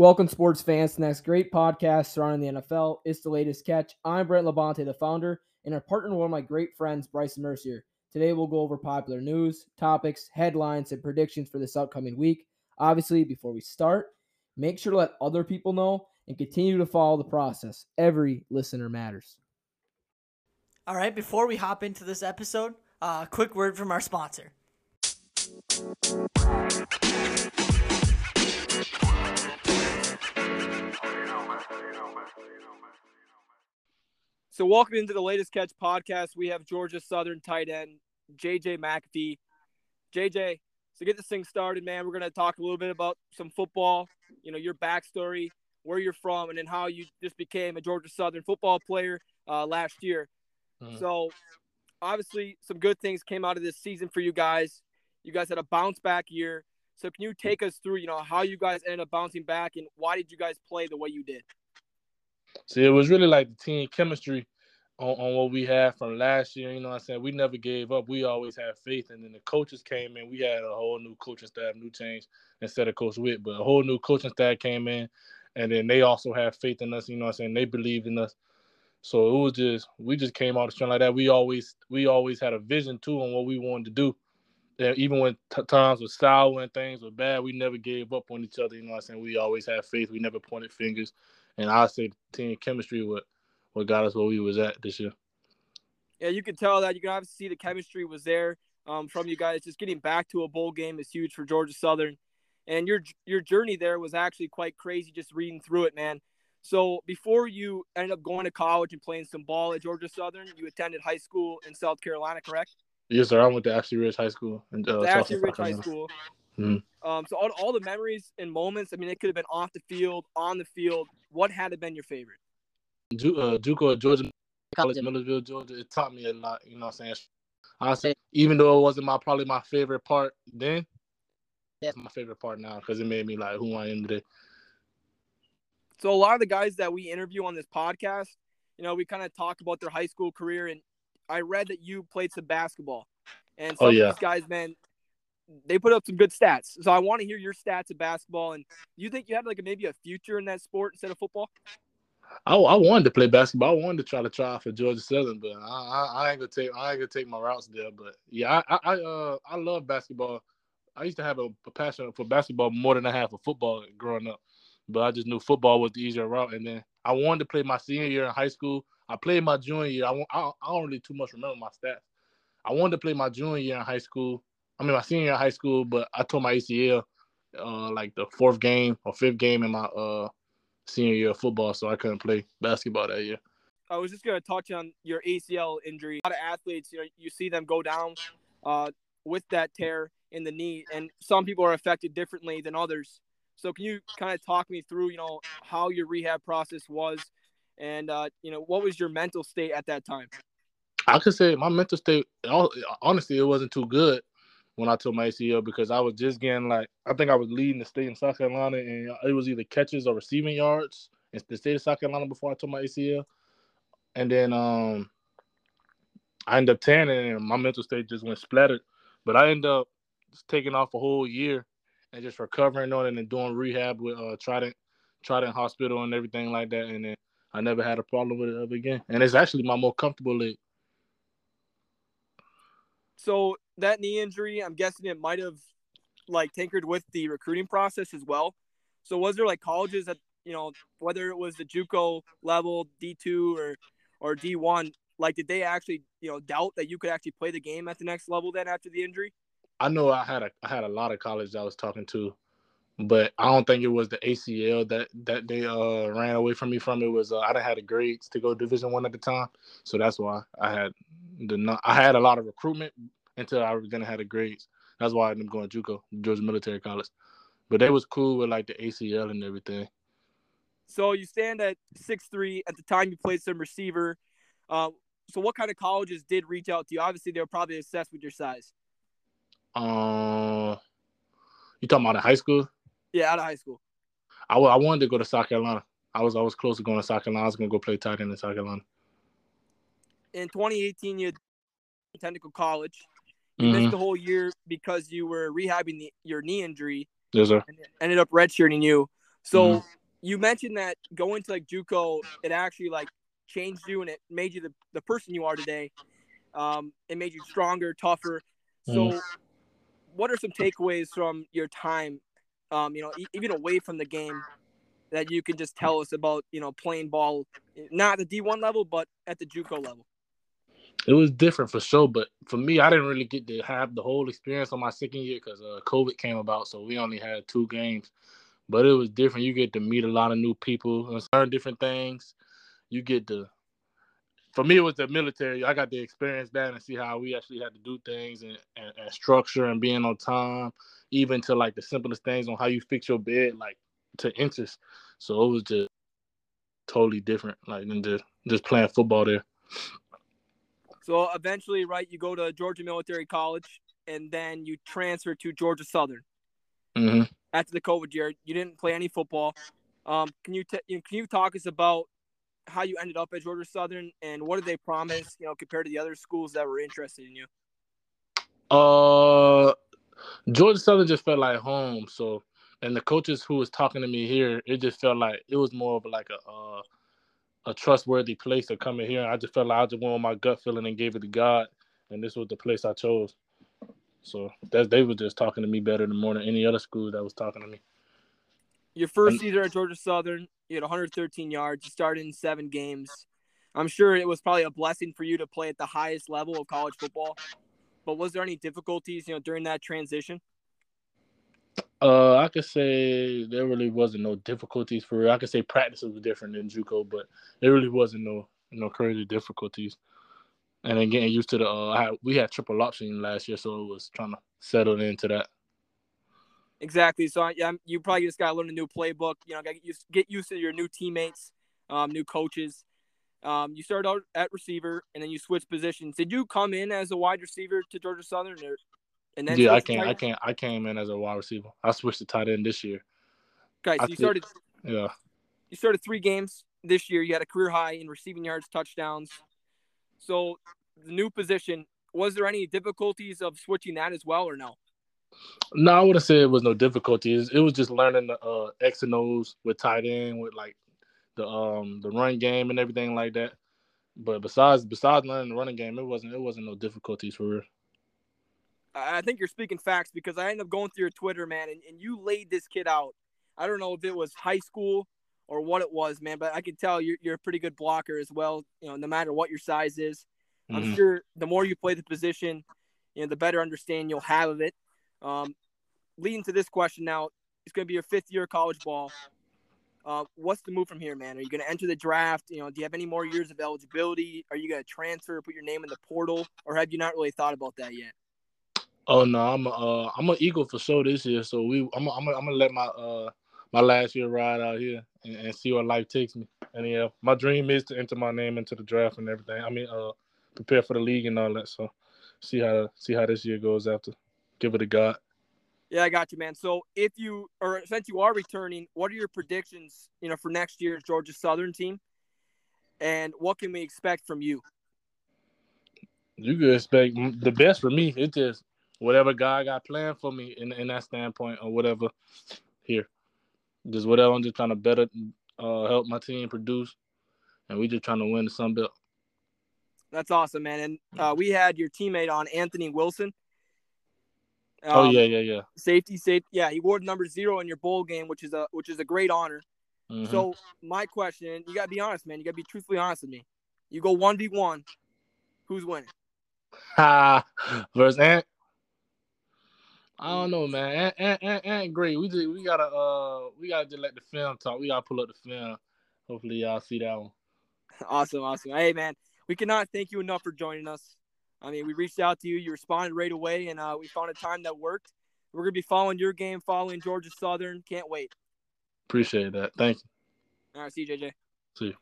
Welcome, sports fans, to the next great podcast surrounding the NFL. It's the latest catch. I'm Brent Labonte, the founder, and I partner one of my great friends, Bryson Mercier. Today, we'll go over popular news, topics, headlines, and predictions for this upcoming week. Obviously, before we start, make sure to let other people know and continue to follow the process. Every listener matters. All right, before we hop into this episode, a uh, quick word from our sponsor. So, welcome into the latest catch podcast. We have Georgia Southern tight end Jjay McAfee. Jjay, so get this thing started, man. We're gonna talk a little bit about some football. You know, your backstory, where you're from, and then how you just became a Georgia Southern football player uh, last year. Mm-hmm. So, obviously, some good things came out of this season for you guys. You guys had a bounce back year. So, can you take us through, you know, how you guys ended up bouncing back, and why did you guys play the way you did? See, it was really like the team chemistry on, on what we had from last year. You know what I'm saying? We never gave up. We always had faith. And then the coaches came in. We had a whole new coaching staff, new change instead of Coach Witt, but a whole new coaching staff came in. And then they also had faith in us. You know what I'm saying? They believed in us. So it was just we just came out of strong like that. We always we always had a vision too on what we wanted to do. And even when t- times were sour and things were bad, we never gave up on each other. You know what I'm saying? We always had faith. We never pointed fingers. And I say team chemistry what what got us where we was at this year. Yeah, you can tell that. You can obviously see the chemistry was there um, from you guys. Just getting back to a bowl game is huge for Georgia Southern, and your your journey there was actually quite crazy. Just reading through it, man. So before you ended up going to college and playing some ball at Georgia Southern, you attended high school in South Carolina, correct? Yes, sir. I went to Ashley Ridge High School. In, uh, Ashley Ridge High School. Mm-hmm. Um, so all, all the memories and moments. I mean, it could have been off the field, on the field. What had it been your favorite? uh, or Georgia College, Milledgeville, Georgia, it taught me a lot. You know what I'm saying? I say, even though it wasn't my probably my favorite part then, that's my favorite part now because it made me like who I am today. So a lot of the guys that we interview on this podcast, you know, we kind of talk about their high school career, and I read that you played some basketball, and some oh, yeah. of these guys, man, they put up some good stats. So I want to hear your stats of basketball, and you think you had like maybe a future in that sport instead of football? I, I wanted to play basketball. I wanted to try to try for Georgia Southern, but I, I, I, ain't gonna take I ain't gonna take my routes there. But yeah, I I uh I love basketball. I used to have a, a passion for basketball more than I had for football growing up, but I just knew football was the easier route. And then I wanted to play my senior year in high school. I played my junior year. I, I, I don't really too much remember my stats. I wanted to play my junior year in high school. I mean my senior year in high school, but I tore my ACL uh like the fourth game or fifth game in my uh senior year of football, so I couldn't play basketball that year. I was just gonna touch on your ACL injury. A lot of athletes, you know, you see them go down uh, with that tear in the knee, and some people are affected differently than others. So, can you kind of talk me through, you know, how your rehab process was, and uh, you know, what was your mental state at that time? I could say my mental state, honestly, it wasn't too good when I took my ACL because I was just getting like I think I was leading the state in South Carolina and it was either catches or receiving yards in the state of South Carolina before I took my ACL, and then um I ended up tanning and my mental state just went splattered. But I ended up taking off a whole year and just recovering on it and doing rehab with uh Trident Trident Hospital and everything like that, and then I never had a problem with it ever again. And it's actually my more comfortable leg. So that knee injury, I'm guessing it might have like tinkered with the recruiting process as well. So was there like colleges that you know whether it was the JUCO level D two or or D one, like did they actually you know doubt that you could actually play the game at the next level then after the injury? I know I had a I had a lot of colleges I was talking to, but I don't think it was the ACL that that they uh ran away from me from. It was uh, I didn't have the grades to go Division one at the time, so that's why I had the I had a lot of recruitment, until I was gonna have the grades. That's why I ended up going to JUCO, Georgia Military College. But they was cool with like the ACL and everything. So you stand at six three. At the time, you played some receiver. Uh, so what kind of colleges did reach out to you? Obviously, they were probably obsessed with your size. Uh, you talking about in high school? Yeah, out of high school. I, I wanted to go to South Carolina. I was I was close to going to South Carolina. I was gonna go play tight end in South Carolina. In 2018, you technical college. You mm-hmm. missed the whole year because you were rehabbing the, your knee injury. Yes, sir. ended up redshirting you. So Mhm. you mentioned that going to like JUCO, it actually like changed you and it made you the, the person you are today. Um, it made you stronger, tougher. So, Mhm. what are some takeaways from your time? Um, you know, e- even away from the game, that you can just tell us about. You know, playing ball, not at the D one level, but at the JUCO level. It was different for sure, but for me, I didn't really get to have the whole experience on my second year because uh, COVID came about, so we only had two games. But it was different. You get to meet a lot of new people and learn different things. You get to, for me, it was the military. I got to experience that and see how we actually had to do things and, and, and structure and being on time, even to like the simplest things on how you fix your bed, like to inches. So it was just totally different, like than just just playing football there. So eventually, right, you go to Georgia Military College, and then you transfer to Georgia Southern. hmm after the COVID year. You didn't play any football. Um, can you, t- can you talk us about how you ended up at Georgia Southern and what did they promise? You know, compared to the other schools that were interested in you. Uh, Georgia Southern just felt like home. So, and the coaches who was talking to me here, it just felt like it was more of like a uh, a trustworthy place to come in here. and I just felt like I just went with my gut feeling and gave it to God, and this was the place I chose. So that they were just talking to me better than more than any other school that was talking to me. Your first And- season at Georgia Southern, you had 113 yards. You started in seven games. I'm sure it was probably a blessing for you to play at the highest level of college football. But was there any difficulties, you know, during that transition? Uh, I could say there really wasn't no difficulties for real. I could say practice was different than JUCO, but there really wasn't no no crazy difficulties. And then getting used to the uh, I we had triple option last year, so it was trying to settle into that. Exactly. So yeah, you probably just got to learn a new playbook. You know, get used get used to your new teammates, um, new coaches. Um, you started out at receiver, and then you switched positions. Did you come in as a wide receiver to Georgia Southern, or and then yeah, I switch to came, tight I came, I came in as a wide receiver. I switched to tight end this year. Okay, so I you think- started Yeah. you started three games this year. You had a career high in receiving yards, touchdowns. So the new position. Was there any difficulties of switching that as well, or no? No, I wouldn't say it was no difficulties. It was just learning the uh, X and O's with tight end, with like the um the run game and everything like that. But besides besides learning the running game, it wasn't it wasn't no difficulties for real. I think you're speaking facts because I ended up going through your Twitter, man, and, and you laid this kid out. I don't know if it was high school or what it was, man, but I can tell you're, you're a pretty good blocker as well. You know, no matter what your size is, I'm Mhm. sure the more you play the position, you know, the better understanding you'll have of it. Um, leading to this question now, it's going to be your fifth year of college ball. Uh, what's the move from here, man? Are you going to enter the draft? You know, do you have any more years of eligibility? Are you going to transfer, put your name in the portal, or have you not really thought about that yet? Oh no, I'm a, uh I'm an Eagle for sure this year. So we I'm a, I'm a, I'm gonna let my uh my last year ride out here and, and see where life takes me. And yeah, my dream is to enter my name into the draft and everything. I mean, uh, prepare for the league and all that. So see how see how this year goes after. Give it a God. Yeah, I got you, man. So if you or since you are returning, what are your predictions, you know, for next year's Georgia Southern team? And what can we expect from you? You can expect the best for me. It's just whatever God got planned for me in in that standpoint or whatever here. Just whatever. I'm just trying to better uh, help my team produce, and we just trying to win the Sun Belt. That's awesome, man. And uh, we had your teammate on, Anthony Wilson. oh Um, yeah, yeah, yeah. safety, safe. Yeah, he wore number zero in your bowl game, which is a which is a great honor. Mhm. So my question, you gotta be honest, man. You gotta be truthfully honest with me. You go one v one, who's winning? Ha versus Ant. I don't know, man. Ant great. We just we gotta uh we gotta just let the film talk. We gotta pull up the film. Hopefully y'all see that one. Awesome, awesome. Hey, man, we cannot thank you enough for joining us. I mean, we reached out to you, you responded right away, and uh, we found a time that worked. We're gonna be following your game, following Georgia Southern. Can't wait. Appreciate that. Thank you. All right, see you, Jjay. See you.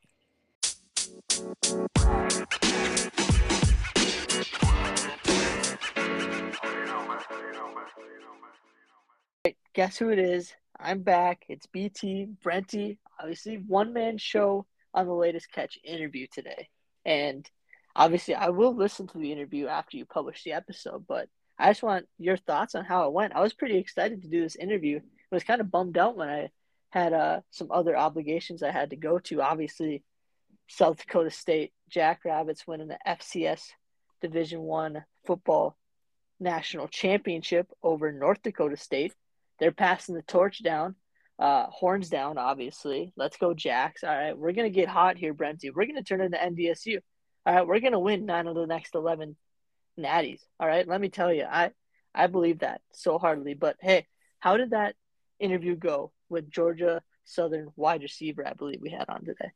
Guess who it is? I'm back. It's BT, Brenty, obviously one man show on the latest catch interview today. And obviously I will listen to the interview after you publish the episode, but I just want your thoughts on how it went. I was pretty excited to do this interview. I was kind of bummed out when I had uh, some other obligations I had to go to. Obviously, South Dakota State Jackrabbits winning the FCS Division One football national championship over North Dakota State. They're passing the torch down, uh, horns down, obviously. Let's go, Jacks. All right, we're gonna get hot here, Brenty. We're gonna turn into NDSU. All right, we're gonna win nine of the next eleven natties. All right, let me tell you, I I believe that so heartily. But hey, how did that interview go with Georgia Southern wide receiver? I believe we had on today.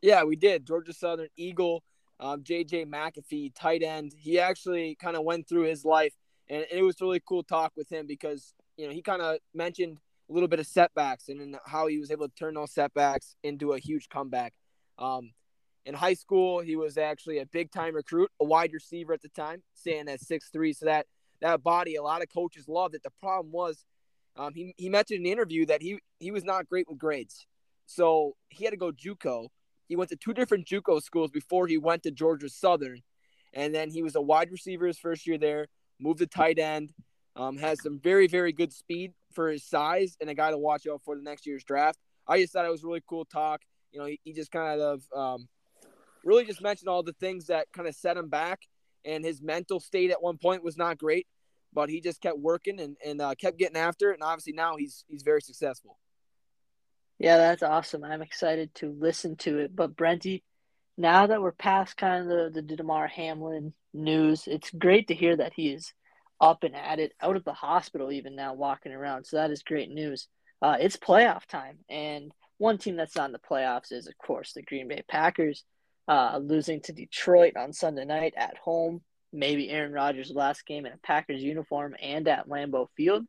Yeah, we did. Georgia Southern Eagle, um, Jjay McAfee, tight end. He actually kind of went through his life, and, it was really cool talk with him because you know he kind of mentioned a little bit of setbacks and how he was able to turn those setbacks into a huge comeback. Um, in high school, he was actually a big time recruit, a wide receiver at the time, standing at six three. So that that body, a lot of coaches loved it. The problem was, um, he he mentioned in an interview that he he was not great with grades, so he had to go JUCO. He went to two different JUCO schools before he went to Georgia Southern, and then he was a wide receiver his first year there. Moved to tight end, um, has some very very good speed for his size, and a guy to watch out for the next year's draft. I just thought it was really cool talk. You know, he, he just kind of um, really just mentioned all the things that kind of set him back and his mental state at one point was not great, but he just kept working and, and uh, kept getting after it. And obviously now he's he's very successful. Yeah, that's awesome. I'm excited to listen to it. But Brenty, now that we're past kind of the, the Damar Hamlin news, it's great to hear that he is up and at it, out of the hospital even now, walking around. So that is great news. Uh, it's playoff time, and one team that's not in the playoffs is, of course, the Green Bay Packers uh, losing to Detroit on Sunday night at home. Maybe Aaron Rodgers' last game in a Packers uniform and at Lambeau Field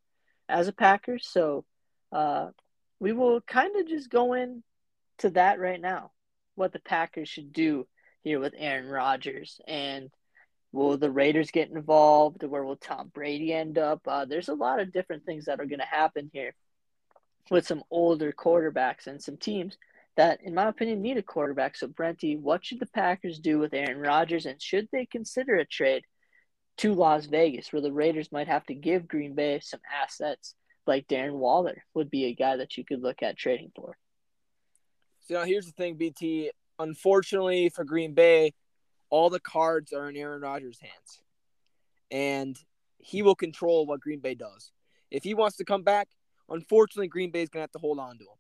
as a Packer. So uh, we will kind of just go in to that right now. What the Packers should do here with Aaron Rodgers and will the Raiders get involved? Where will Tom Brady end up? Uh, there's a lot of different things that are going to happen here with some older quarterbacks and some teams that, in my opinion, need a quarterback. So, Brenty, what should the Packers do with Aaron Rodgers, and should they consider a trade to Las Vegas, where the Raiders might have to give Green Bay some assets, like Darren Waller would be a guy that you could look at trading for? So, now here's the thing, BT. Unfortunately for Green Bay, all the cards are in Aaron Rodgers' hands, and he will control what Green Bay does. If he wants to come back, unfortunately, Green Bay is going to have to hold on to him.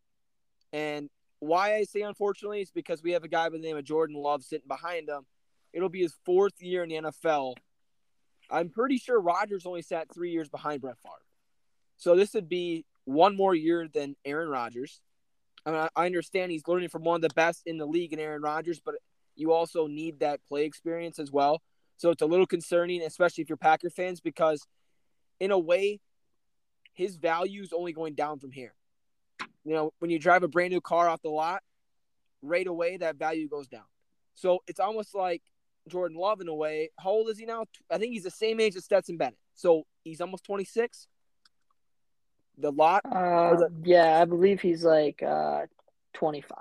And why I say unfortunately is because we have a guy by the name of Jordan Love sitting behind him. It'll be his fourth year in the NFL. I'm pretty sure Rodgers only sat three years behind Brett Favre. So this would be one more year than Aaron Rodgers. I mean, I understand he's learning from one of the best in the league in Aaron Rodgers, but you also need that play experience as well. So it's a little concerning, especially if you're Packer fans, because in a way, his value is only going down from here. You know, when you drive a brand new car off the lot, right away that value goes down. So it's almost like Jordan Love in a way. How old is he now? I think he's the same age as Stetson Bennett. So he's almost 26. The lot? Uh, the... Yeah, I believe he's like uh, 25.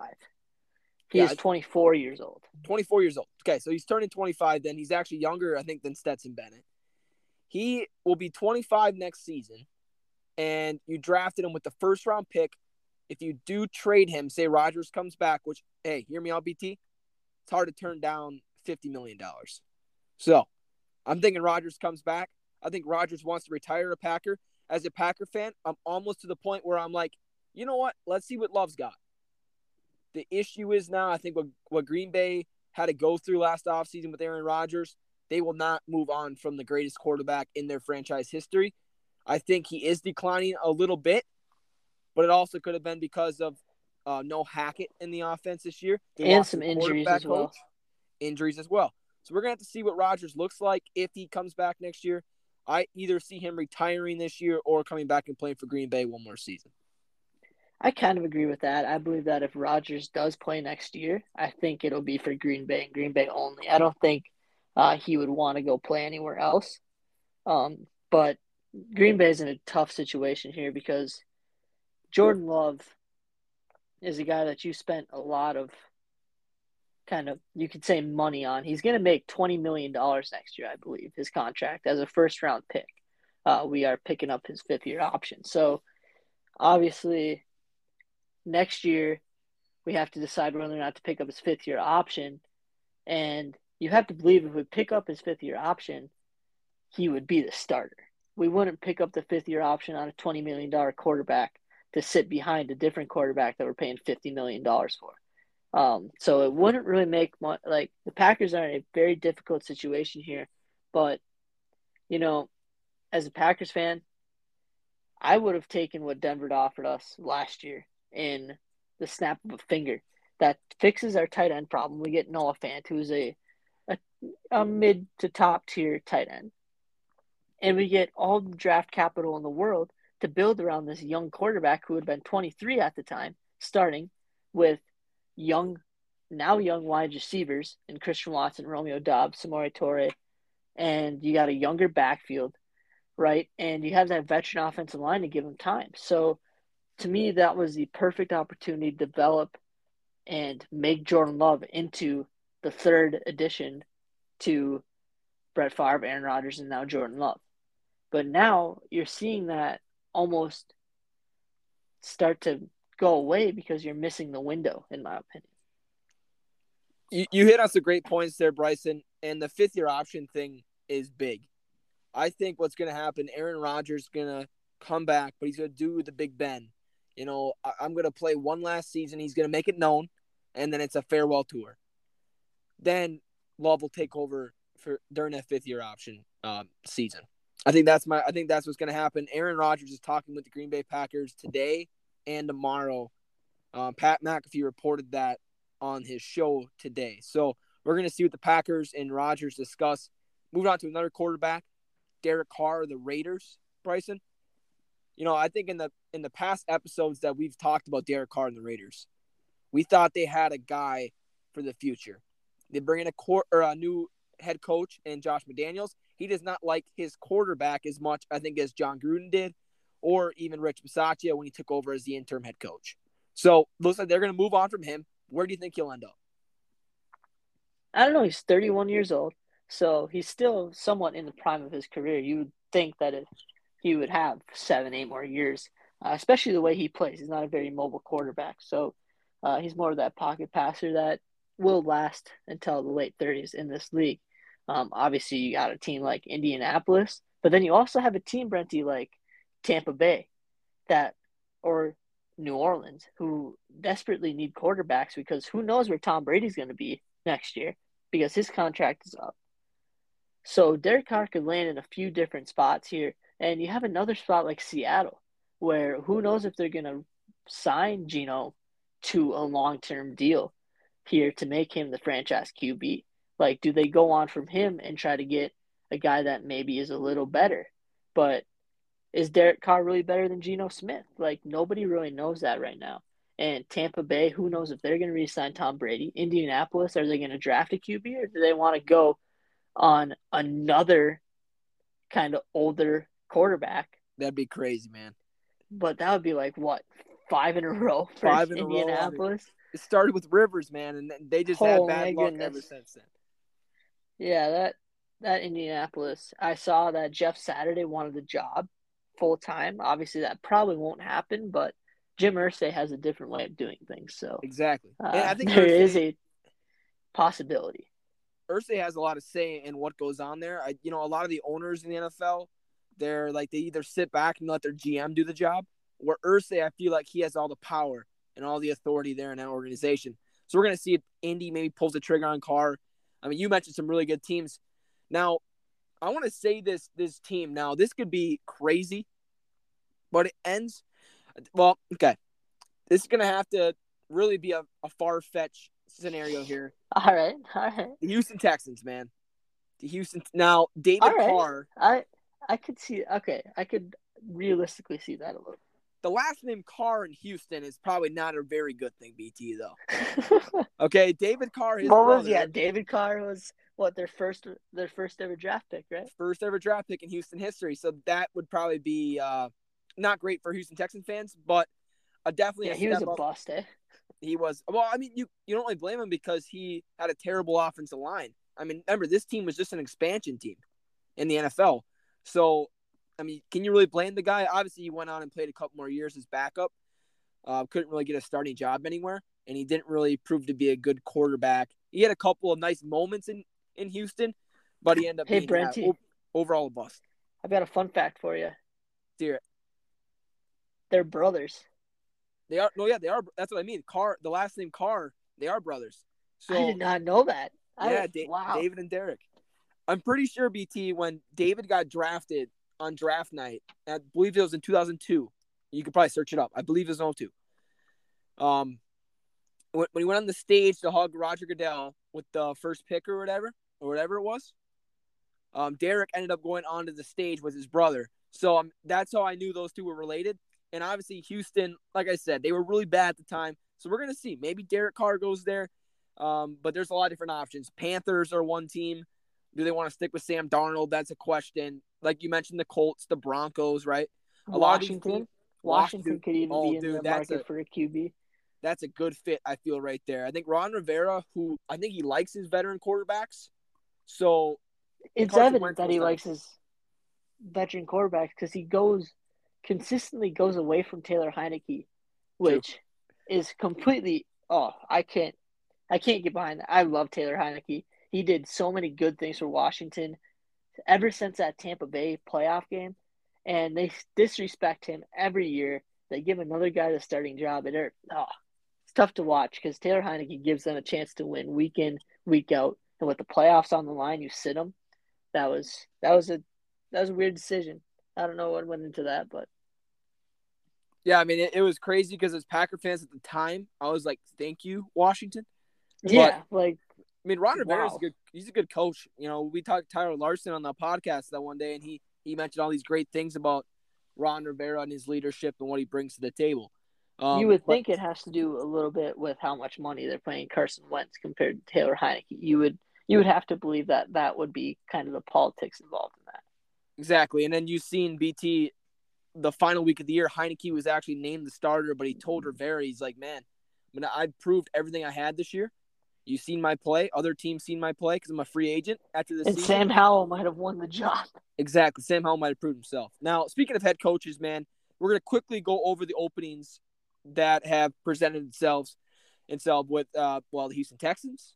He yeah, is 24 years old. 24 years old. Okay, so he's turning 25 then. He's actually younger, I think, than Stetson Bennett. He will be 25 next season, and you drafted him with the first round pick if you do trade him, say Rodgers comes back, which hey, hear me out, BT. It's hard to turn down fifty million dollars. So I'm thinking Rodgers comes back. I think Rodgers wants to retire a Packer. As a Packer fan, I'm almost to the point where I'm like, you know what? Let's see what Love's got. The issue is now, I think what, what Green Bay had to go through last offseason with Aaron Rodgers, they will not move on from the greatest quarterback in their franchise history. I think he is declining a little bit, but it also could have been because of uh, no Hackett in the offense this year. They and some injuries as well. Coach, injuries as well. So we're gonna have to see what Rodgers looks like if he comes back next year. I either see him retiring this year or coming back and playing for Green Bay one more season. I kind of agree with that. I believe that if Rodgers does play next year, I think it'll be for Green Bay and Green Bay only. I don't think uh, he would want to go play anywhere else. Um, but Green Bay is in a tough situation here because Jordan Love is a guy that you spent a lot of kind of you could say money on. He's going to make twenty million dollars next year, I believe, his contract as a first round pick. Uh, we are picking up his fifth year option, so obviously next year we have to decide whether or not to pick up his fifth year option. And you have to believe if we pick up his fifth year option, he would be the starter. We wouldn't pick up the fifth year option on a $20 million quarterback to sit behind a different quarterback that we're paying $50 million for. Um, so it wouldn't really make much, like the Packers are in a very difficult situation here. But, you know, as a Packers fan, I would have taken what Denver offered us last year in the snap of a finger. That fixes our tight end problem. We get Noah Fant, who's a, a, a mid to top tier tight end. And we get all the draft capital in the world to build around this young quarterback who had been 23 at the time, starting with young, now young wide receivers in Christian Watson, Romeo Doubs, Samori Toure, and you got a younger backfield, right? And you have that veteran offensive line to give them time. So to me, that was the perfect opportunity to develop and make Jordan Love into the third addition to Brett Favre, Aaron Rodgers, and now Jordan Love. But now you're seeing that almost start to go away because you're missing the window, in my opinion. You, you hit on some great points there, Bryson. And the fifth year option thing is big. I think what's going to happen, Aaron Rodgers is going to come back, but he's going to do the Big Ben. You know, I, I'm going to play one last season. He's going to make it known, and then it's a farewell tour. Then Love will take over for during that fifth year option um, season. I think that's my. I think that's what's going to happen. Aaron Rodgers is talking with the Green Bay Packers today and tomorrow. Um, Pat McAfee reported that on his show today. So we're going to see what the Packers and Rodgers discuss. Moving on to another quarterback, Derek Carr, the Raiders. Bryson, you know, I think in the in the past episodes that we've talked about Derek Carr and the Raiders, we thought they had a guy for the future. They bring in a court or a new head coach and Josh McDaniels. He does not like his quarterback as much, I think, as Jon Gruden did, or even Rich Bisaccia when he took over as the interim head coach. So looks like they're going to move on from him. Where do you think he'll end up? I don't know. He's 31 years old, so he's still somewhat in the prime of his career. You would think that if he would have seven, eight more years, uh, especially the way he plays. He's not a very mobile quarterback, so uh, he's more of that pocket passer that will last until the late 30s in this league. Um, obviously, you got a team like Indianapolis, but then you also have a team, Brenty, like Tampa Bay, that or New Orleans, who desperately need quarterbacks because who knows where Tom Brady's going to be next year because his contract is up. So Derek Carr could land in a few different spots here, and you have another spot like Seattle, where who knows if they're going to sign Geno to a long term deal here to make him the franchise QB. Like, do they go on from him and try to get a guy that maybe is a little better? But is Derek Carr really better than Geno Smith? Like, nobody really knows that right now. And Tampa Bay, who knows if they're going to re-sign Tom Brady? Indianapolis, are they going to draft a QB or do they want to go on another kind of older quarterback? That'd be crazy, man. But that would be like what five in a row for five in Indianapolis. It started with Rivers, man, and they just oh, had bad luck goodness. ever since then. Yeah, that that Indianapolis. I saw that Jeff Saturday wanted the job full time. Obviously, that probably won't happen, but Jim Irsay has a different way of doing things. So exactly, uh, I think there Irsay, is a possibility. Irsay has a lot of say in what goes on there. I, you know, a lot of the owners in the NFL, they're like they either sit back and let their GM do the job, where Irsay, I feel like he has all the power and all the authority there in that organization. So we're going to see if Indy maybe pulls the trigger on Carr. I mean, you mentioned some really good teams. Now, I want to say this this team. Now, this could be crazy, but it ends. Well, okay. This is going to have to really be a, a far fetched scenario here. All right, all right. The Houston Texans, man. The Houston. Now, David right. Carr. I I could see. Okay, I could realistically see that a little the last name Carr in Houston is probably not a very good thing, BT though. okay, David Carr. His what was yeah? David Carr was what their first their first ever draft pick, right? First ever draft pick in Houston history. So that would probably be uh, not great for Houston Texans fans, but uh, definitely. Yeah, he was a up. bust, eh? He was. Well, I mean, you you don't really blame him because he had a terrible offensive line. I mean, remember this team was just an expansion team in the NFL. So I mean, can you really blame the guy? Obviously, he went on and played a couple more years as backup, Uh, couldn't really get a starting job anywhere, and he didn't really prove to be a good quarterback. He had a couple of nice moments in, in Houston, but he ended up Hey, being yeah, Brenty. o- overall a bust. I've got a fun fact for you. Dear, They're brothers. they are. No, yeah, they are. That's what I mean. Carr, the last name Carr, they are brothers. So I did not know that. I, yeah, Da- wow. David and Derek. I'm pretty sure BT when David got drafted on draft night, I believe it was in 2002. You could probably search it up. I believe it was 02. Um, when, when he went on the stage to hug Roger Goodell with the first pick or whatever, or whatever it was, um, Derek ended up going onto the stage with his brother. So um, that's how I knew those two were related. And obviously, Houston, like I said, they were really bad at the time. So we're gonna see. Maybe Derek Carr goes there. Um, but there's a lot of different options. Panthers are one team. Do they want to stick with Sam Darnold? That's a question. Like you mentioned, the Colts, the Broncos, right? a lot of Washington. teams- Washington Washington- could even oh, be in dude, the that's market a- for a QB. That's a good fit, I feel, right there. I think Ron Rivera, who I think he likes his veteran quarterbacks. So It's evident that he likes his veteran quarterbacks because he goes consistently goes away from Taylor Heinicke, which is completely oh I can't I can't get behind that. I love Taylor Heinicke. He did so many good things for Washington ever since that Tampa Bay playoff game, and they disrespect him every year. They give another guy the starting job, and they're oh, it's tough to watch because Taylor Heinicke gives them a chance to win week in week out, and with the playoffs on the line, you sit them. That was that was a that was a weird decision. I don't know what went into that, but yeah, I mean, it, it was crazy because as Packer fans at the time, I was like, "Thank you, Washington." yeah, like I mean, Ron Rivera Wow. a good. He's a good coach. You know, we talked to Tyler Larson on the podcast that one day, and he he mentioned all these great things about Ron Rivera and his leadership and what he brings to the table. Um, you would but- think it has to do a little bit with how much money they're paying Carson Wentz compared to Taylor Heinicke. You would you would have to believe that that would be kind of the politics involved in that. Exactly. And then you've seen BT the final week of the year, Heinicke was actually named the starter, but he told Rivera, he's like, man, I mean, I proved everything I had this year. You've seen my play. Other teams seen my play because I'm a free agent after this And season. Sam Howell might have won the job. Exactly. Sam Howell might have proved himself. Now, speaking of head coaches, man, we're going to quickly go over the openings that have presented themselves itself with, uh, well, the Houston Texans,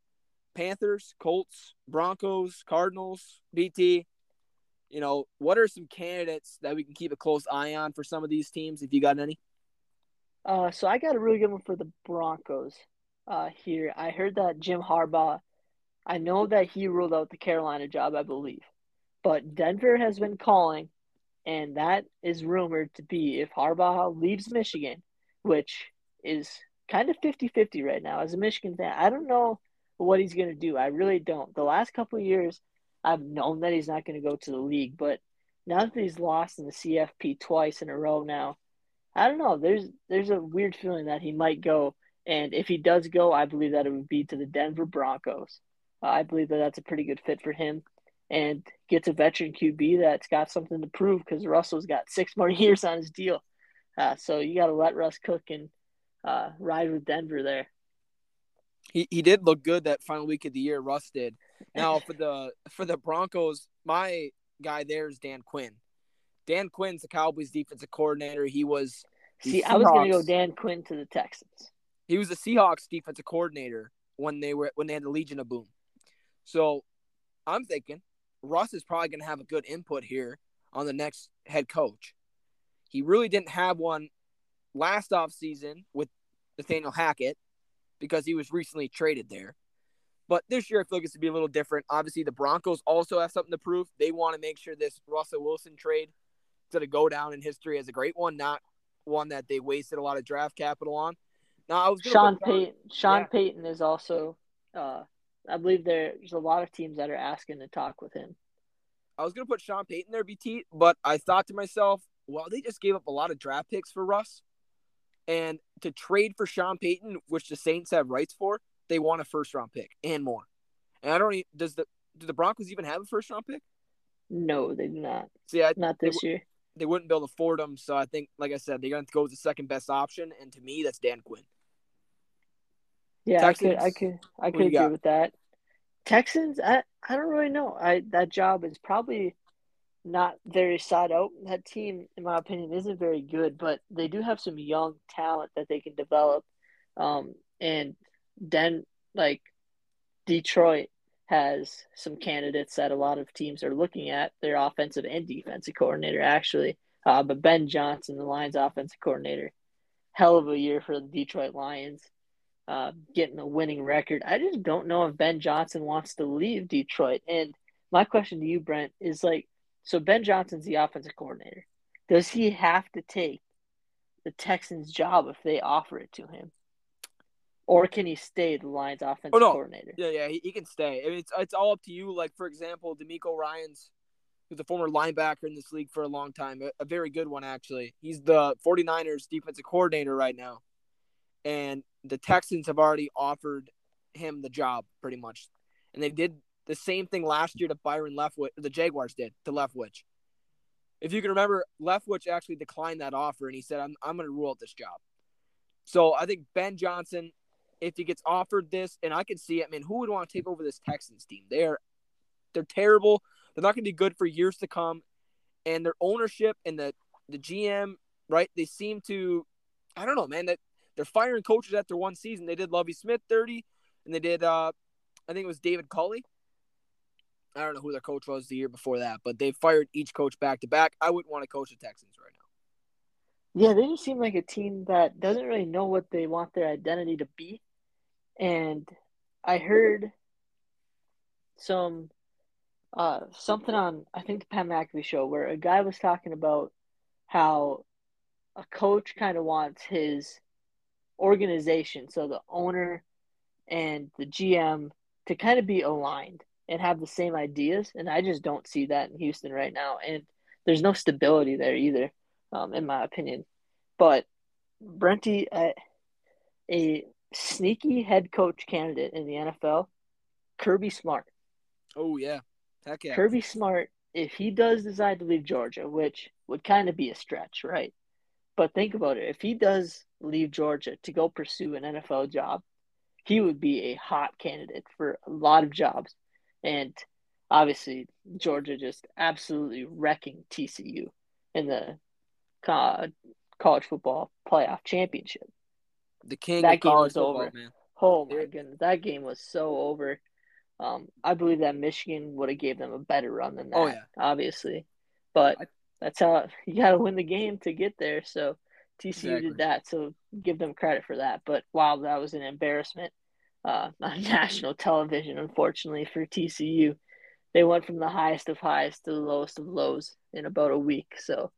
Panthers, Colts, Broncos, Cardinals, BT. You know, what are some candidates that we can keep a close eye on for some of these teams, if you got any? Uh, so I got a really good one for the Broncos. Uh, here I heard that Jim Harbaugh. I know that he ruled out the Carolina job, I believe, but Denver has been calling, and that is rumored to be if Harbaugh leaves Michigan, which is kind of 50-50 right now. As a Michigan fan, I don't know what he's going to do. I really don't. The last couple years, I've known that he's not going to go to the league, but now that he's lost in the CFP twice in a row now, I don't know. There's there's a weird feeling that he might go, and if he does go, I believe that it would be to the Denver Broncos. Uh, I believe that that's a pretty good fit for him, and gets a veteran QB that's got something to prove because Russell's got six more years on his deal. Uh, so you got to let Russ cook and uh, ride with Denver there. He, he did look good that final week of the year. Russ did. Now for the for the Broncos, my guy there is Dan Quinn. Dan Quinn's the Cowboys defensive coordinator. He was See, I was going to go Dan Quinn to the Texans. he was the Seahawks defensive coordinator when they were when they had the Legion of Boom. So I'm thinking Russ is probably going to have a good input here on the next head coach. He really didn't have one last offseason with Nathaniel Hackett because he was recently traded there. But this year, I feel like it's to be a little different. Obviously, the Broncos also have something to prove. They want to make sure this Russell Wilson trade is going to go down in history as a great one, not one that they wasted a lot of draft capital on. Now, I was Sean Payton. Sean yeah. Payton is also. Uh, I believe there's a lot of teams that are asking to talk with him. I was gonna put Sean Payton there, BT, but I thought to myself, well, they just gave up a lot of draft picks for Russ, and to trade for Sean Payton, which the Saints have rights for, they want a first round pick and more. And I don't. Does the do the Broncos even have a first round pick? No, they do not. See, I, Not They this year. they wouldn't be able to afford them, so I think, like I said, they're gonna go with the second best option, and to me, that's Dan Quinn. Yeah, I could, I could, I could agree got? with that. Texans, I, I don't really know. I that job is probably not very sought out. That team, in my opinion, isn't very good, but they do have some young talent that they can develop. Um, and then, like, Detroit has some candidates that a lot of teams are looking at. Their offensive and defensive coordinator, actually. Uh, but Ben Johnson, the Lions' offensive coordinator, hell of a year for the Detroit Lions, uh, getting a winning record. I just don't know if Ben Johnson wants to leave Detroit. And my question to you, Brent, is like, so Ben Johnson's the offensive coordinator. Does he have to take the Texans' job if they offer it to him? Or can he stay the Lions offensive oh, no. coordinator? Yeah, yeah, he, he can stay. I mean, it's it's all up to you. Like for example, DeMeco Ryans, who's a former linebacker in this league for a long time, a, a very good one actually. He's the 49ers defensive coordinator right now. And the Texans have already offered him the job pretty much. And they did the same thing last year to Byron Leftwich, the Jaguars did to Leftwich. If you can remember, Leftwich actually declined that offer and he said, I'm, I'm going to rule out this job. So I think Ben Johnson if he gets offered this, and I can see it, I mean, who would want to take over this Texans team? They're they're terrible. They're not going to be good for years to come, and their ownership and the the GM, right? They seem to, I don't know, man. That they're firing coaches after one season. They did Lovie Smith thirty, and they did, uh I think it was David Culley. I don't know who their coach was the year before that, but they fired each coach back to back. I wouldn't want to coach the Texans right now. Yeah, they just seem like a team that doesn't really know what they want their identity to be and I heard some uh something on I think the Pat McAfee show where a guy was talking about how a coach kind of wants his organization, so the owner and the GM to kind of be aligned and have the same ideas, and I just don't see that in Houston right now, and there's no stability there either, um, in my opinion. But Brenty, uh, a sneaky head coach candidate in the NFL, Kirby Smart. Oh yeah, heck yeah. Kirby Smart, if he does decide to leave Georgia, which would kind of be a stretch, right? But think about it. If he does leave Georgia to go pursue an NFL job, he would be a hot candidate for a lot of jobs. And obviously, Georgia just absolutely wrecking TCU in the college football playoff championship the king that game was football, over. Man. Oh my goodness, that game was so over. Um, I believe that Michigan would have gave them a better run than oh, that. Oh, yeah. obviously, but I, that's how you got to win the game to get there. So TCU exactly. did that, so give them credit for that. But wow, that was an embarrassment uh, on national television. Unfortunately for TCU, they went from the highest of highs to the lowest of lows in about a week. So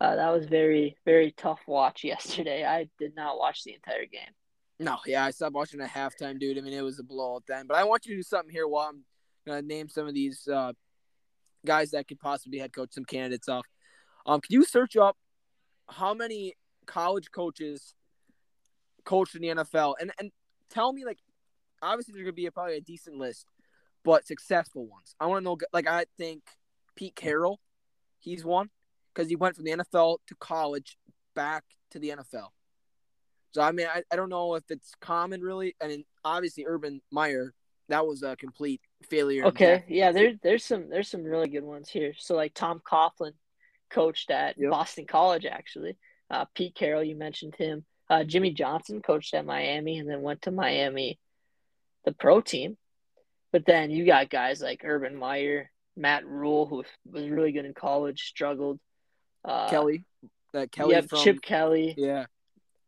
uh, that was very very tough watch yesterday. I did not watch the entire game. No, yeah, I stopped watching at halftime, dude. I mean, it was a blowout then. But I want you to do something here while I'm gonna name some of these uh, guys that could possibly head coach some candidates off. Um, can you search up how many college coaches coached in the NFL and and tell me like obviously there's gonna be a, probably a decent list, but successful ones. I want to know like I think Pete Carroll, he's one because he went from the NFL to college back to the NFL. So I mean, I, I don't know if it's common really. I mean, obviously Urban Meyer, that was a complete failure. Okay, yeah, there's there's some there's some really good ones here. So like Tom Coughlin coached at yep. Boston College actually. Uh, Pete Carroll, you mentioned him. Uh, Jimmy Johnson coached at Miami and then went to Miami, the pro team. But then you got guys like Urban Meyer, Matt Rhule, who was really good in college, struggled. Uh, Kelly, that Kelly yeah, from Chip Kelly. Yeah.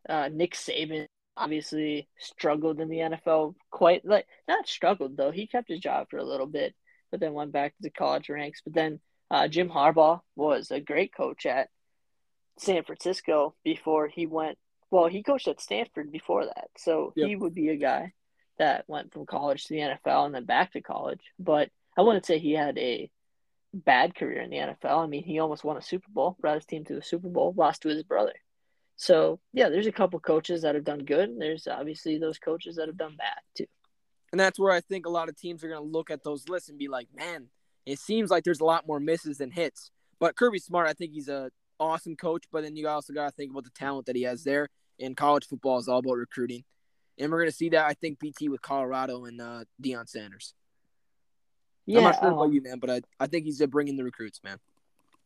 Uh, Nick Saban obviously struggled in the NFL quite like not struggled though. He kept his job for a little bit, but then went back to the college ranks. But then uh, Jim Harbaugh was a great coach at San Francisco before he went. Well, he coached at Stanford before that, so yep. he would be a guy that went from college to the NFL and then back to college. But I wouldn't say he had a bad career in the NFL. I mean, he almost won a Super Bowl, brought his team to a Super Bowl, lost to his brother. So yeah, there's a couple coaches that have done good. And there's obviously those coaches that have done bad too. And that's where I think a lot of teams are going to look at those lists and be like, man, it seems like there's a lot more misses than hits. But Kirby Smart, I think he's a awesome coach. But then you also got to think about the talent that he has there. And college football is all about recruiting. And we're going to see that, I think, BT with Colorado and uh, Deion Sanders. Yeah, I'm not sure um, about you, man, but I, I think he's bringing the recruits, man.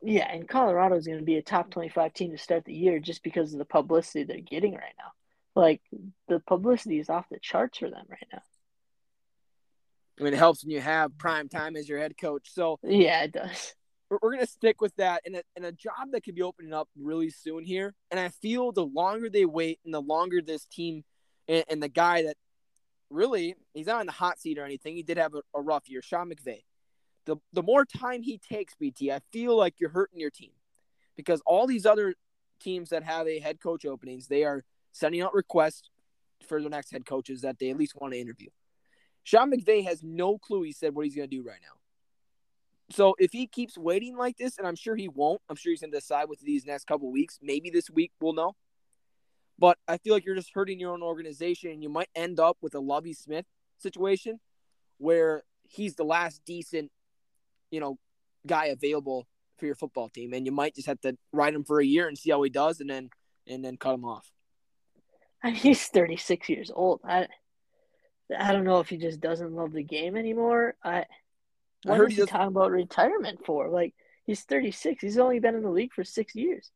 Yeah, and Colorado is going to be a top 25 team to start the year just because of the publicity they're getting right now. Like the publicity is off the charts for them right now. I mean, it helps when you have prime time as your head coach. So yeah, it does. We're, we're gonna stick with that, and a, and a job that could be opening up really soon here. And I feel the longer they wait, and the longer this team and, and the guy that really he's not in the hot seat or anything. He did have a, a rough year, Sean McVay. The the more time he takes, BT, I feel like you're hurting your team because all these other teams that have a head coach openings, they are sending out requests for their next head coaches that they at least want to interview. Sean McVay has no clue. He said what he's going to do right now. So if he keeps waiting like this, and I'm sure he won't, I'm sure he's going to decide with these next couple weeks. Maybe this week we'll know. But I feel like you're just hurting your own organization, and you might end up with a Lovie Smith situation where he's the last decent, you know, guy available for your football team, and you might just have to ride him for a year and see how he does, and then and then cut him off. I mean, he's 36 years old. I I don't know if he just doesn't love the game anymore. I what I heard is he talking about retirement for? Like he's 36. He's only been in the league for six years.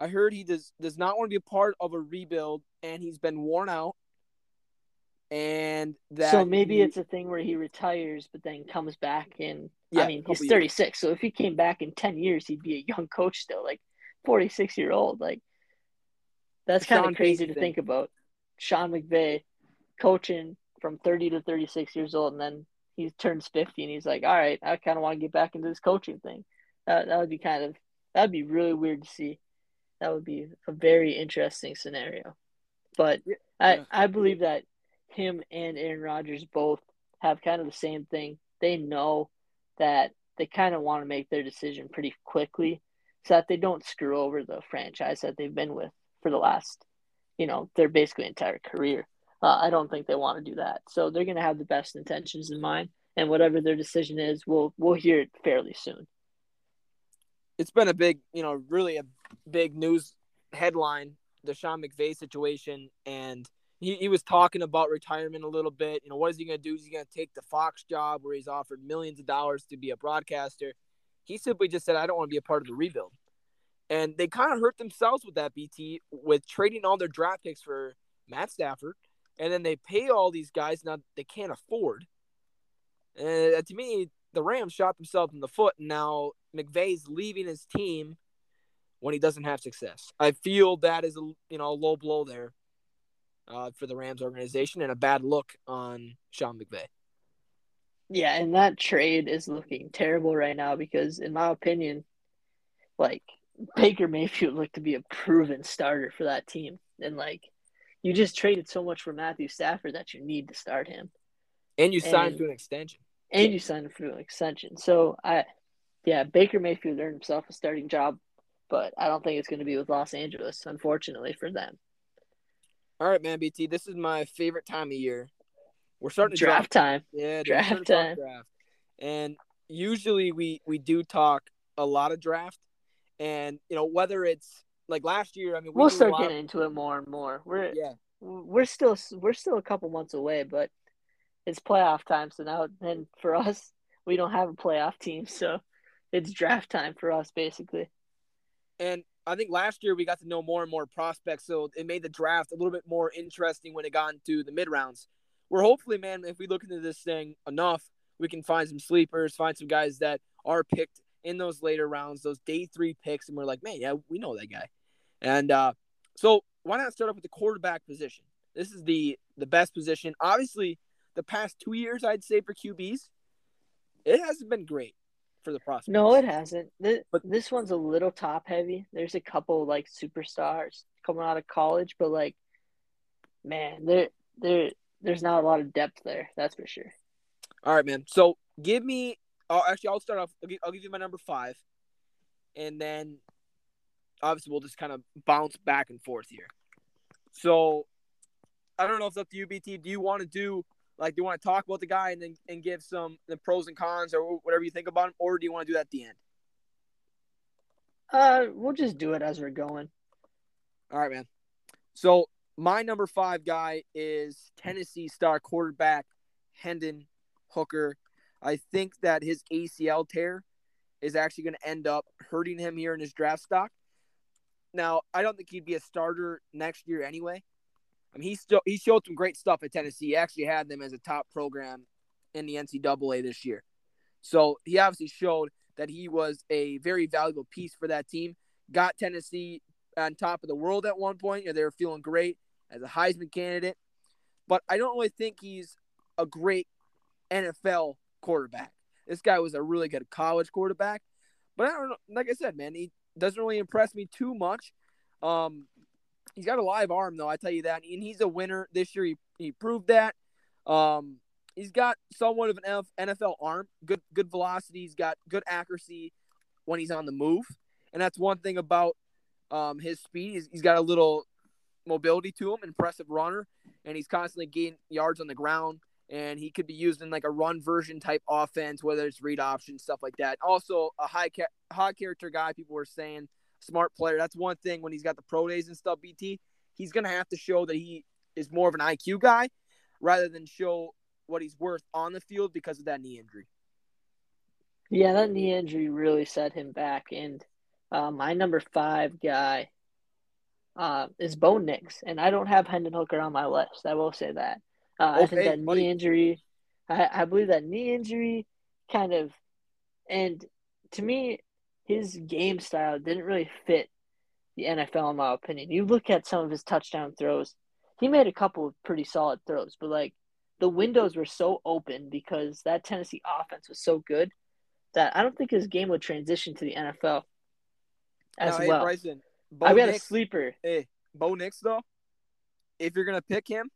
I heard he does does not want to be a part of a rebuild, and he's been worn out. And that so maybe he, it's a thing where he retires, but then comes back and yeah, I mean he's 36. So if he came back in 10 years, he'd be a young coach still, like 46 year old. Like that's kind of crazy to thing. think about. Sean McVay coaching from 30 to 36 years old, and then he turns 50, and he's like, "All right, I kind of want to get back into this coaching thing." That that would be kind of that would be really weird to see. That would be a very interesting scenario. But yeah. I I believe that him and Aaron Rodgers both have kind of the same thing. They know that they kind of want to make their decision pretty quickly so that they don't screw over the franchise that they've been with for the last, you know, their basically entire career. Uh, I don't think they want to do that. So they're going to have the best intentions in mind, and whatever their decision is, we'll we'll hear it fairly soon. It's been a big, you know, really a big news headline, the Sean McVay situation, and he, he was talking about retirement a little bit. You know, what is he going to do? Is he going to take the Fox job where he's offered millions of dollars to be a broadcaster? He simply just said, I don't want to be a part of the rebuild. And they kind of hurt themselves with that, BT, with trading all their draft picks for Matt Stafford and then they pay all these guys now they can't afford. And uh, to me, the Rams shot themselves in the foot, and now McVay's leaving his team when he doesn't have success. I feel that is a you know a low blow there uh, for the Rams organization and a bad look on Sean McVay. Yeah, and that trade is looking terrible right now because, in my opinion, like Baker Mayfield looked to be a proven starter for that team, and like you just traded so much for Matthew Stafford that you need to start him. And you signed and, for an extension. And you signed for an extension. So I yeah, Baker Mayfield earned himself a starting job, but I don't think it's gonna be with Los Angeles, unfortunately for them. All right, man, BT. This is my favorite time of year. We're starting to draft, draft. time. Yeah, draft time. Draft. And usually we we do talk a lot of draft, and you know whether it's like last year, I mean, we will start getting of... into it more and more. We're yeah, we're still we're still a couple months away, but it's playoff time. So now, and for us, we don't have a playoff team, so it's draft time for us basically. And I think last year we got to know more and more prospects, so it made the draft a little bit more interesting when it got into the mid rounds. We're hopefully, man, if we look into this thing enough, we can find some sleepers, find some guys that are picked in those later rounds, those day three picks, and we're like, man, yeah, we know that guy. And uh, so why not start off with the quarterback position? This is the the best position. Obviously, the past two years, I'd say for QBs, it hasn't been great for the prospects. No, it hasn't. This, but this one's a little top heavy. There's a couple like superstars coming out of college, but like, man, there there there's not a lot of depth there. That's for sure. All right, man. So give me. Oh, actually, I'll start off. I'll give, I'll give you my number five, and then obviously we'll just kind of bounce back and forth here. So I don't know if it's up to you, BT. Do you want to do like do you want to talk about the guy and then and give some the pros and cons or whatever you think about him, or do you want to do that at the end? Uh, we'll just do it as we're going. All right, man. So my number five guy is Tennessee star quarterback Hendon Hooker. I think that his ACL tear is actually going to end up hurting him here in his draft stock. Now, I don't think he'd be a starter next year anyway. I mean, he still he showed some great stuff at Tennessee. He actually had them as a top program in the NCAA this year. So he obviously showed that he was a very valuable piece for that team. Got Tennessee on top of the world at one point. You know, they were feeling great as a Heisman candidate. But I don't really think he's a great NFL quarterback. This guy was a really good college quarterback. But I don't know, like I said, man, he doesn't really impress me too much. Um, he's got a live arm though, I tell you that. And he's a winner this year. He, he proved that. Um, he's got somewhat of an NFL arm, good good velocity. He's got good accuracy when he's on the move, and that's one thing about um, his speed. He's, he's got a little mobility to him, impressive runner, and he's constantly gaining yards on the ground. And he could be used in like a run version type offense, whether it's read option stuff like that. Also, a high ca- high character guy. People were saying smart player. That's one thing when he's got the pro days and stuff. BT, he's gonna have to show that he is more of an IQ guy rather than show what he's worth on the field because of that knee injury. Yeah, that knee injury really set him back. And uh, my number five guy uh, is Bo Nix, and I don't have Hendon Hooker on my list. I will say that. Uh, okay, I think that buddy. knee injury, I, I believe that knee injury kind of, and to me, his game style didn't really fit the NFL, in my opinion. You look at some of his touchdown throws, he made a couple of pretty solid throws, but like the windows were so open because that Tennessee offense was so good that I don't think his game would transition to the NFL as now, well. Hey, Bryson, Bo I've got Nix, a sleeper. Hey, Bo Nix though, if you're gonna pick him,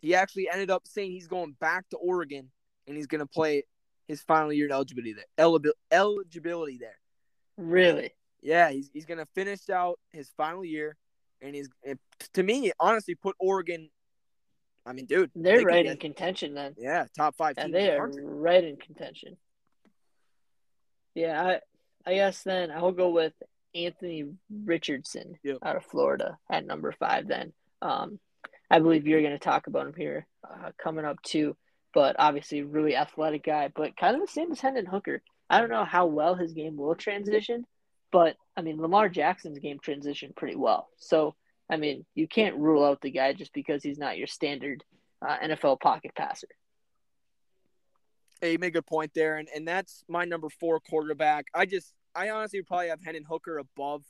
he actually ended up saying he's going back to Oregon and he's gonna play his final year in eligibility there. Eligibility there. Really? Yeah, he's he's gonna finish out his final year, and he's to me honestly put Oregon I mean, dude, they're they right in contention then. Yeah, top five. And they are right in contention. Yeah, I, I guess then I'll go with Anthony Richardson yep. out of Florida at number five. Then, um, I believe you're going to talk about him here uh, coming up too. But obviously, really athletic guy, but kind of the same as Hendon Hooker. I don't know how well his game will transition, but I mean Lamar Jackson's game transitioned pretty well. So I mean, you can't rule out the guy just because he's not your standard uh, NFL pocket passer. Hey, you made a good point there, and and that's my number four quarterback. I just, I honestly would probably have Hendon Hooker above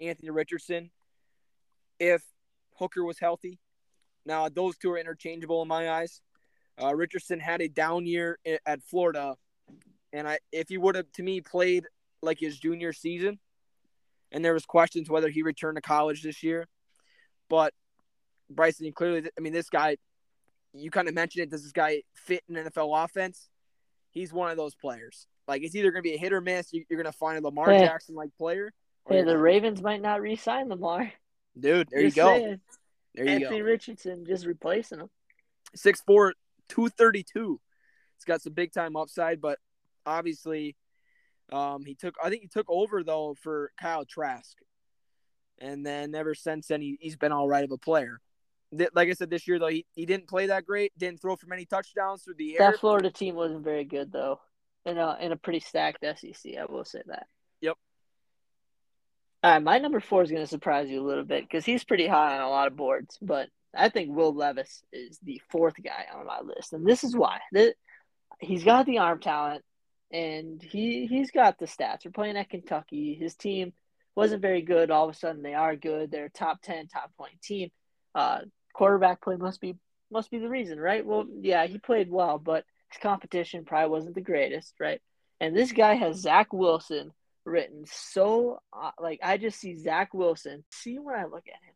Anthony Richardson if Hooker was healthy. Now those two are interchangeable in my eyes. Uh, Richardson had a down year at Florida, and I if he would have to me played like his junior season, and there was questions whether he returned to college this year, but Bryson, clearly, I mean, this guy, you kind of mentioned it. Does this guy fit an NFL offense? He's one of those players. Like, it's either going to be a hit or miss. You, are going to find a Lamar hey. Jackson like player. Hey, the Ravens might not re sign Lamar. Dude, there just you go. Saying. There you Anthony go. Richardson just replacing him. 6'4, 232. He's got some big time upside, but obviously, um, he took, I think he took over, though, for Kyle Trask and then ever since then he, he's been all right of a player. Like I said, this year though he, he didn't play that great, didn't throw for many touchdowns through the air. That Florida team wasn't very good though, in a in a pretty stacked SEC. I will say that. Yep. All right, my number four is going to surprise you a little bit because he's pretty high on a lot of boards, but I think Will Levis is the fourth guy on my list, and this is why. He's got the arm talent, and he he's got the stats. We're playing at Kentucky. His team wasn't very good. All of a sudden, they are good. They're top ten, top twenty team. Uh, quarterback play must be must be the reason, right? Well, yeah, he played well, but his competition probably wasn't the greatest, right? And this guy has Zach Wilson written so uh, like I just see Zach Wilson. See when I look at him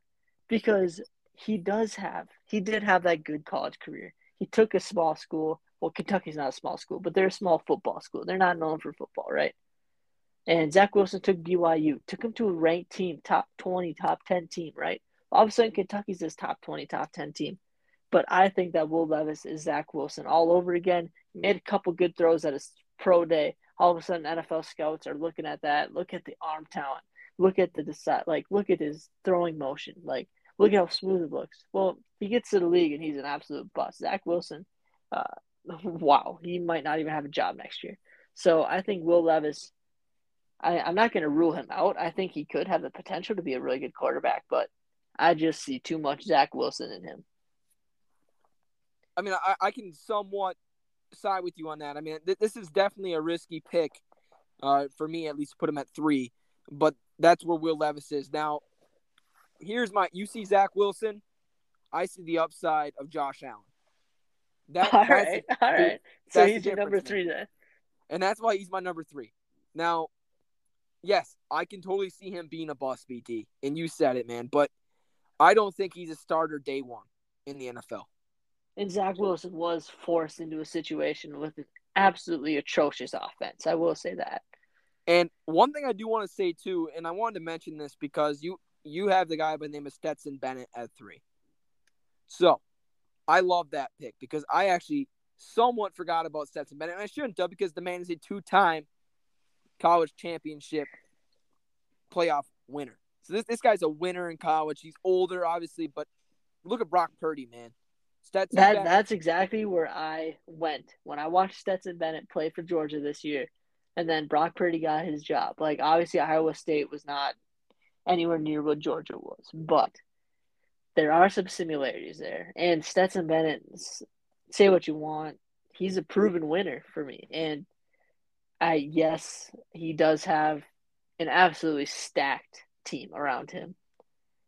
because he does have he did have that good college career. He took a small school. Well, Kentucky's not a small school, but they're a small football school. They're not known for football, right? And Zach Wilson took BYU, took him to a ranked team, top 20, top 10 team, right? All of a sudden, Kentucky's this top 20, top 10 team. But I think that Will Levis is Zach Wilson all over again. He made a couple good throws at his pro day. All of a sudden, NFL scouts are looking at that. Look at the arm talent. Look at the decide. Like, look at his throwing motion. Like, look how smooth it looks. Well, he gets to the league and he's an absolute bust. Zach Wilson, uh, wow, he might not even have a job next year. So I think Will Levis I, I'm not going to rule him out. I think he could have the potential to be a really good quarterback, but I just see too much Zach Wilson in him. I mean, I, I can somewhat side with you on that. I mean, th- this is definitely a risky pick uh, for me, at least to put him at three. But that's where Will Levis is now. Here's my: you see Zach Wilson, I see the upside of Josh Allen. That, all right, a, all right. So he's your number three then, and that's why he's my number three. Now, yes, I can totally see him being a boss BT, and you said it, man. But I don't think he's a starter day one in the NFL. And Zach Wilson was forced into a situation with an absolutely atrocious offense. I will say that. And one thing I do want to say too, and I wanted to mention this because you you have the guy by the name of Stetson Bennett at three. So I love that pick because I actually somewhat forgot about Stetson Bennett. And I shouldn't have because the man is a two time college championship playoff winner. So this, this guy's a winner in college. He's older, obviously, but look at Brock Purdy, man. Stetson that Bennett. that's exactly where I went when I watched Stetson Bennett play for Georgia this year, and then Brock Purdy got his job. Like obviously Iowa State was not anywhere near what Georgia was, but there are some similarities there. And Stetson Bennett, say what you want, he's a proven winner for me. And I yes, he does have an absolutely stacked team around him,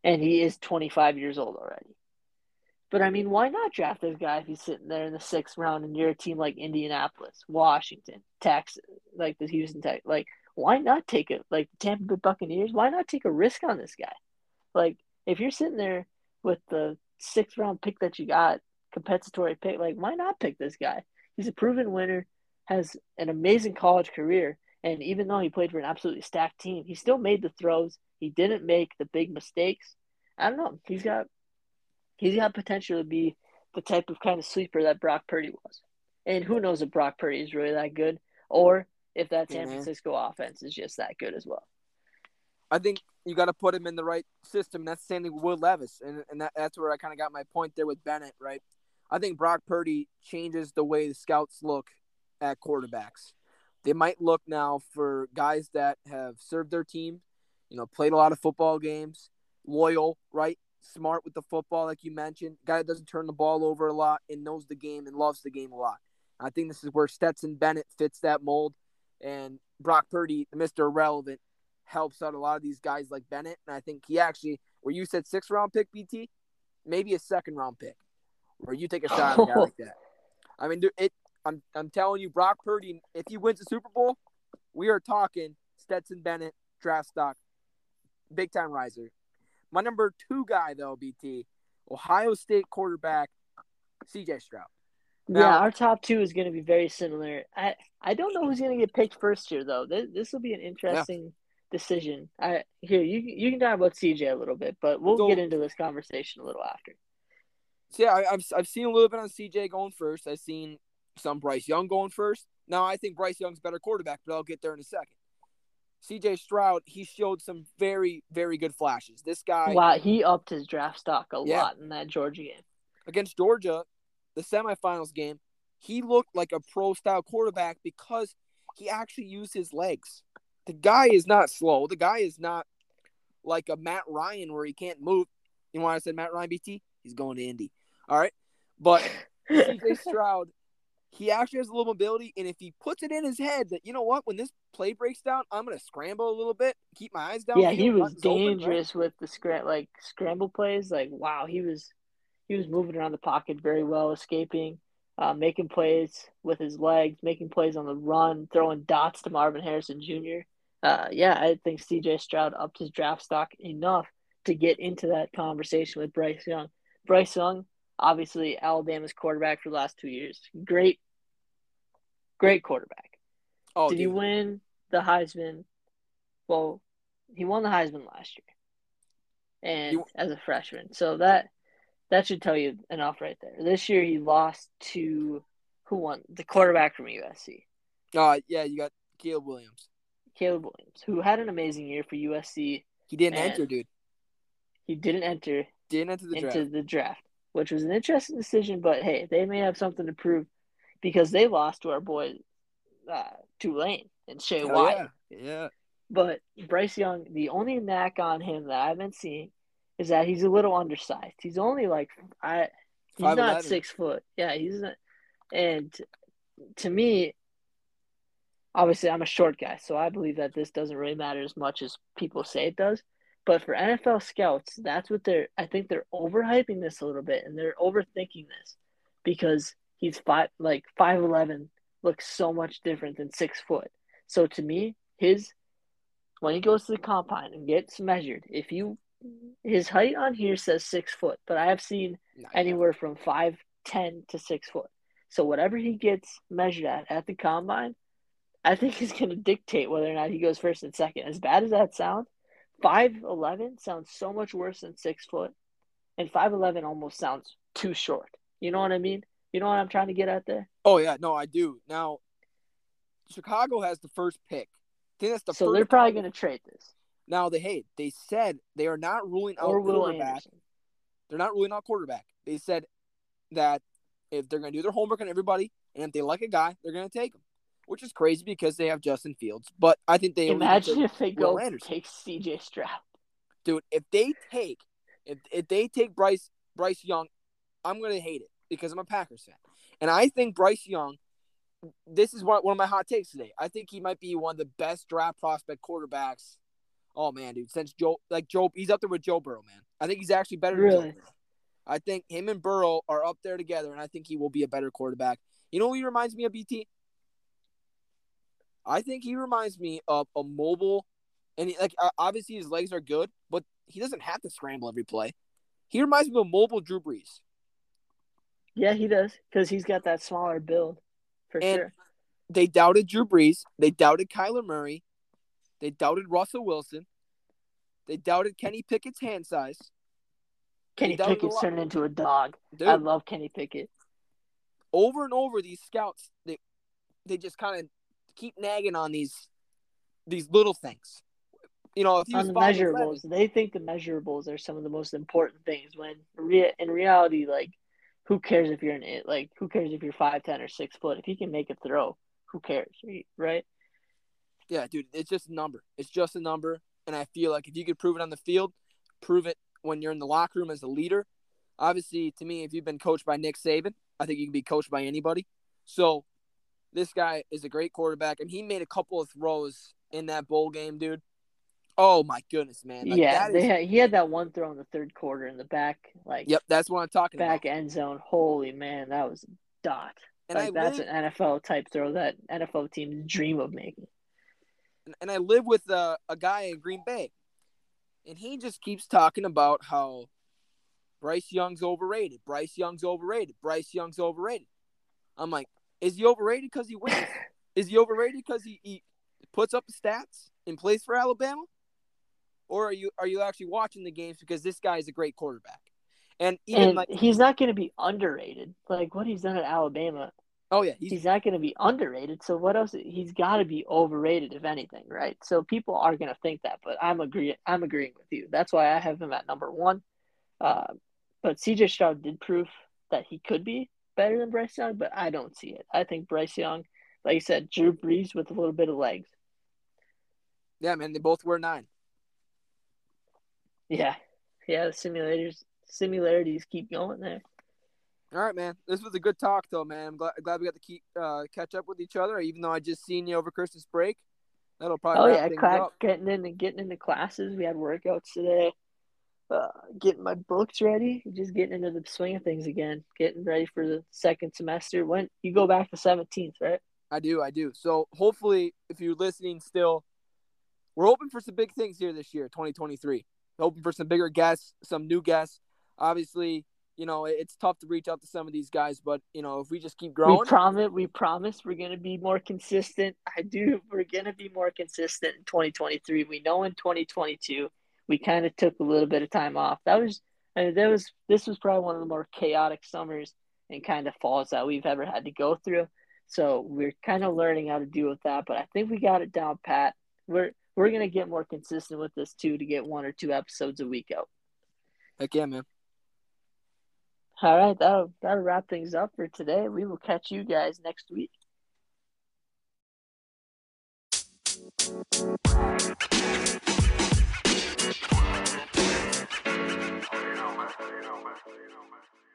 and he is 25 years old already. But I mean, why not draft this guy if he's sitting there in the sixth round and you're a team like Indianapolis, Washington, Texas, like the Houston Tech? Like, why not take it? Like the Tampa Bay Buccaneers, why not take a risk on this guy? Like, if you're sitting there with the sixth round pick that you got, compensatory pick, like, why not pick this guy? He's a proven winner, has an amazing college career, and even though he played for an absolutely stacked team, he still made the throws. He didn't make the big mistakes. I don't know. He's got he's got potential to be the type of kind of sleeper that Brock Purdy was. And who knows if Brock Purdy is really that good or if that San mm-hmm. Francisco offense is just that good as well. I think you got to put him in the right system. And That's thing with Will Levis. And, and that, that's where I kind of got my point there with Bennett, right? I think Brock Purdy changes the way the scouts look at quarterbacks. They might look now for guys that have served their team, you know, played a lot of football games, loyal, right? smart with the football, like you mentioned. Guy that doesn't turn the ball over a lot and knows the game and loves the game a lot. I think this is where Stetson Bennett fits that mold, and Brock Purdy, Mr. Irrelevant, helps out a lot of these guys like Bennett. And I think he actually, where you said six round pick, BT, maybe a second round pick, where you take a shot at a guy like that. I mean, it. I'm I'm telling you, Brock Purdy, if he wins the Super Bowl, we are talking Stetson Bennett draft stock, big time riser. My number two guy, though, BT, Ohio State quarterback, CJ Stroud. Now, yeah, our top two is going to be very similar. I, I don't know who's going to get picked first here, though. This, this will be an interesting. Decision. I Here, you, you can talk about CJ a little bit, but we'll so, get into this conversation a little after. So, yeah, I, I've, I've seen a little bit on CJ going first. I've seen some Bryce Young going first. Now, I think Bryce Young's better quarterback, but I'll get there in a second. CJ Stroud, he showed some very, very good flashes. This guy. Wow, he upped his draft stock a yeah. lot in that Georgia game. Against Georgia, the semifinals game, he looked like a pro style quarterback because he actually used his legs. The guy is not slow. The guy is not like a Matt Ryan where he can't move. You know why I said Matt Ryan BT? He's going to Indy. All right. But CJ Stroud he actually has a little mobility, and if he puts it in his head that you know what, when this play breaks down, I'm gonna scramble a little bit, keep my eyes down. Yeah, he was dangerous open, right? with the scram like scramble plays. Like wow, he was he was moving around the pocket very well, escaping, uh, making plays with his legs, making plays on the run, throwing dots to Marvin Harrison Jr. Uh, yeah, I think C.J. Stroud upped his draft stock enough to get into that conversation with Bryce Young. Bryce Young obviously Alabama's quarterback for the last two years. Great, great quarterback. Oh, Did dude. he win the Heisman? Well, he won the Heisman last year, and you... as a freshman. So that that should tell you enough right there. This year he lost to who won the quarterback from USC. Uh yeah, you got Caleb Williams. Caleb Williams, who had an amazing year for USC. He didn't enter, dude. He didn't enter. Didn't enter the into draft. the draft which was an interesting decision. But hey, they may have something to prove because they lost to our boy uh, Tulane and Shay Hell Wyatt. Yeah. yeah. But Bryce Young, the only knack on him that I've been seeing is that he's a little undersized. He's only like I he's 5'11". not six foot. Yeah, he's not and to me, obviously I'm a short guy, so I believe that this doesn't really matter as much as people say it does. But for NFL scouts, that's what they're I think they're overhyping this a little bit and they're overthinking this because he's five like five eleven looks so much different than six foot. So to me, his when he goes to the combine and gets measured, if you his height on here says six foot, but I have seen anywhere from five ten to six foot. So whatever he gets measured at at the combine, I think is going to dictate whether or not he goes first and second. As bad as that sounds, five eleven sounds so much worse than six foot, and five eleven almost sounds too short. You know what I mean? You know what I'm trying to get at there? Oh yeah, no, I do. Now, Chicago has the first pick. I think that's the so first they're probably going to trade this Now they hey, they said they are not ruling out or quarterback. Anderson. They're not ruling out quarterback. They said that if they're going to do their homework on everybody, and if they like a guy, they're going to take him, which is crazy because they have Justin Fields. But I think they Imagine if they Will go Anderson. take C.J. Stroud. dude. If they take if if they take Bryce Bryce Young, I'm to hate it because I'm a Packers fan, and I think Bryce Young. This is one one of my hot takes today. I think he might be one of the best draft prospect quarterbacks. Oh man, dude, since Joe like Joe, he's up there with Joe Burrow, man. I think he's actually better than Really? Joe Burrow. I think him and Burrow are up there together, and I think he will be a better quarterback. You know who he reminds me of, BT? I think he reminds me of a mobile, and he, like obviously his legs are good, but he doesn't have to scramble every play. He reminds me of a mobile Drew Brees. Yeah, he does because he's got that smaller build for And- sure. They doubted Drew Brees. They doubted Kyler Murray. They doubted Russell Wilson. They doubted Kenny Pickett's hand size. Kenny Pickett's turned into a dog. Dude, I love Kenny Pickett. over and over these scouts they they just kind of keep nagging on these these little things. You know, if you On the measurables, they think the measurables are some of the most important things. When in reality, like, who cares if you're an it? Like, who cares if you're five ten or six foot? If you can make a throw, who cares, right? yeah, dude, it's just a number. It's just a number, and I feel like if you could prove it on the field, prove it when you're in the locker room as a leader. Obviously, to me, if you've been coached by Nick Saban, I think you can be coached by anybody. So, this guy is a great quarterback, and he made a couple of throws in that bowl game, dude. Oh my goodness, man! Like, yeah, is- had, he had that one throw in the third quarter in the back, like Yep, that's what I'm talking about. back about. end zone. Holy man, that was a dot. And like I that's live, an NFL type throw that NFL teams dream of making. and I live with a, a guy in Green Bay, and he just keeps talking about how Bryce Young's overrated. Bryce Young's overrated. Bryce Young's overrated. I'm like, is he overrated because he wins? is he overrated because he, he puts up the stats and plays for Alabama? Or are you are you actually watching the games because this guy is a great quarterback? And even and like, he's not going to be underrated. Like what he's done at Alabama, oh yeah, he's he's not going to be underrated. So what else? He's got to be overrated, if anything, right? So people are going to think that, but I'm agree. I'm agreeing with you. That's why I have him at number one. Uh, but CJ Stroud did prove that he could be better than Bryce Young, but I don't see it. I think Bryce Young, like you said, Drew Brees with a little bit of legs. yeah, man. They both wear nine. Yeah, yeah. The simulators, similarities keep going there. All right, man. This was a good talk, though, man. I'm glad, glad we got to keep uh, catch up with each other, even though I just seen you over Christmas break. That'll probably Oh yeah, things crack, up. getting into getting into classes. We had workouts today. Uh, getting my books ready. Just getting into the swing of things again. Getting ready for the second semester. When you go back to seventeenth, right? I do, I do. So hopefully, if you're listening still, we're hoping for some big things here this year, 2023. Hoping for some bigger guests, some new guests. Obviously, you know it's tough to reach out to some of these guys, but you know if we just keep growing, We promise. We promise we're gonna be more consistent. I do. We're gonna be more consistent in 2023. We know in 2022 we kind of took a little bit of time off. That was. I mean, that was. This was probably one of the more chaotic summers and kind of falls that we've ever had to go through. So we're kind of learning how to deal with that. But I think we got it down pat. We're we're gonna get more consistent with this too to get one or two episodes a week out. heck yeah, man. All right, that'll that'll wrap things up for today. We will catch you guys next week. Man.